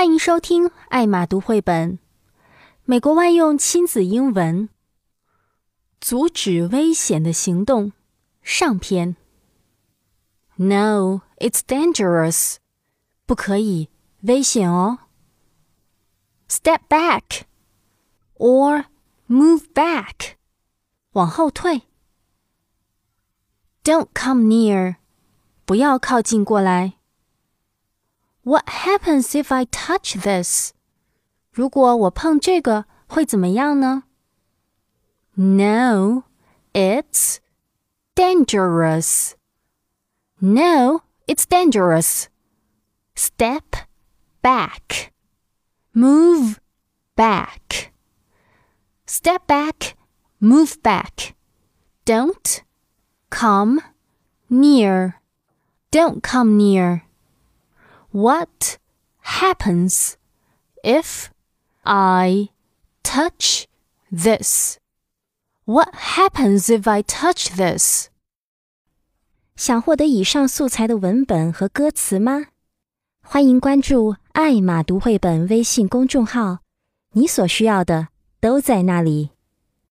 欢迎收听艾玛读绘本。美国万用亲子英文，阻止危险的行动上篇。No, it's dangerous. 不可以，危险哦。Step back or move back. 往后退。Don't come near. 不要靠近过来。 What happens if I touch this? 如果我碰这个会怎么样呢？No, it's dangerous. No, it's dangerous. Step back. Move back. Step back. Move back. Don't come near. Don't come near. What happens if I touch this? What happens if I touch this? 想获得以上素材的文本和歌词吗？欢迎关注“艾玛读绘本”微信公众号，你所需要的都在那里。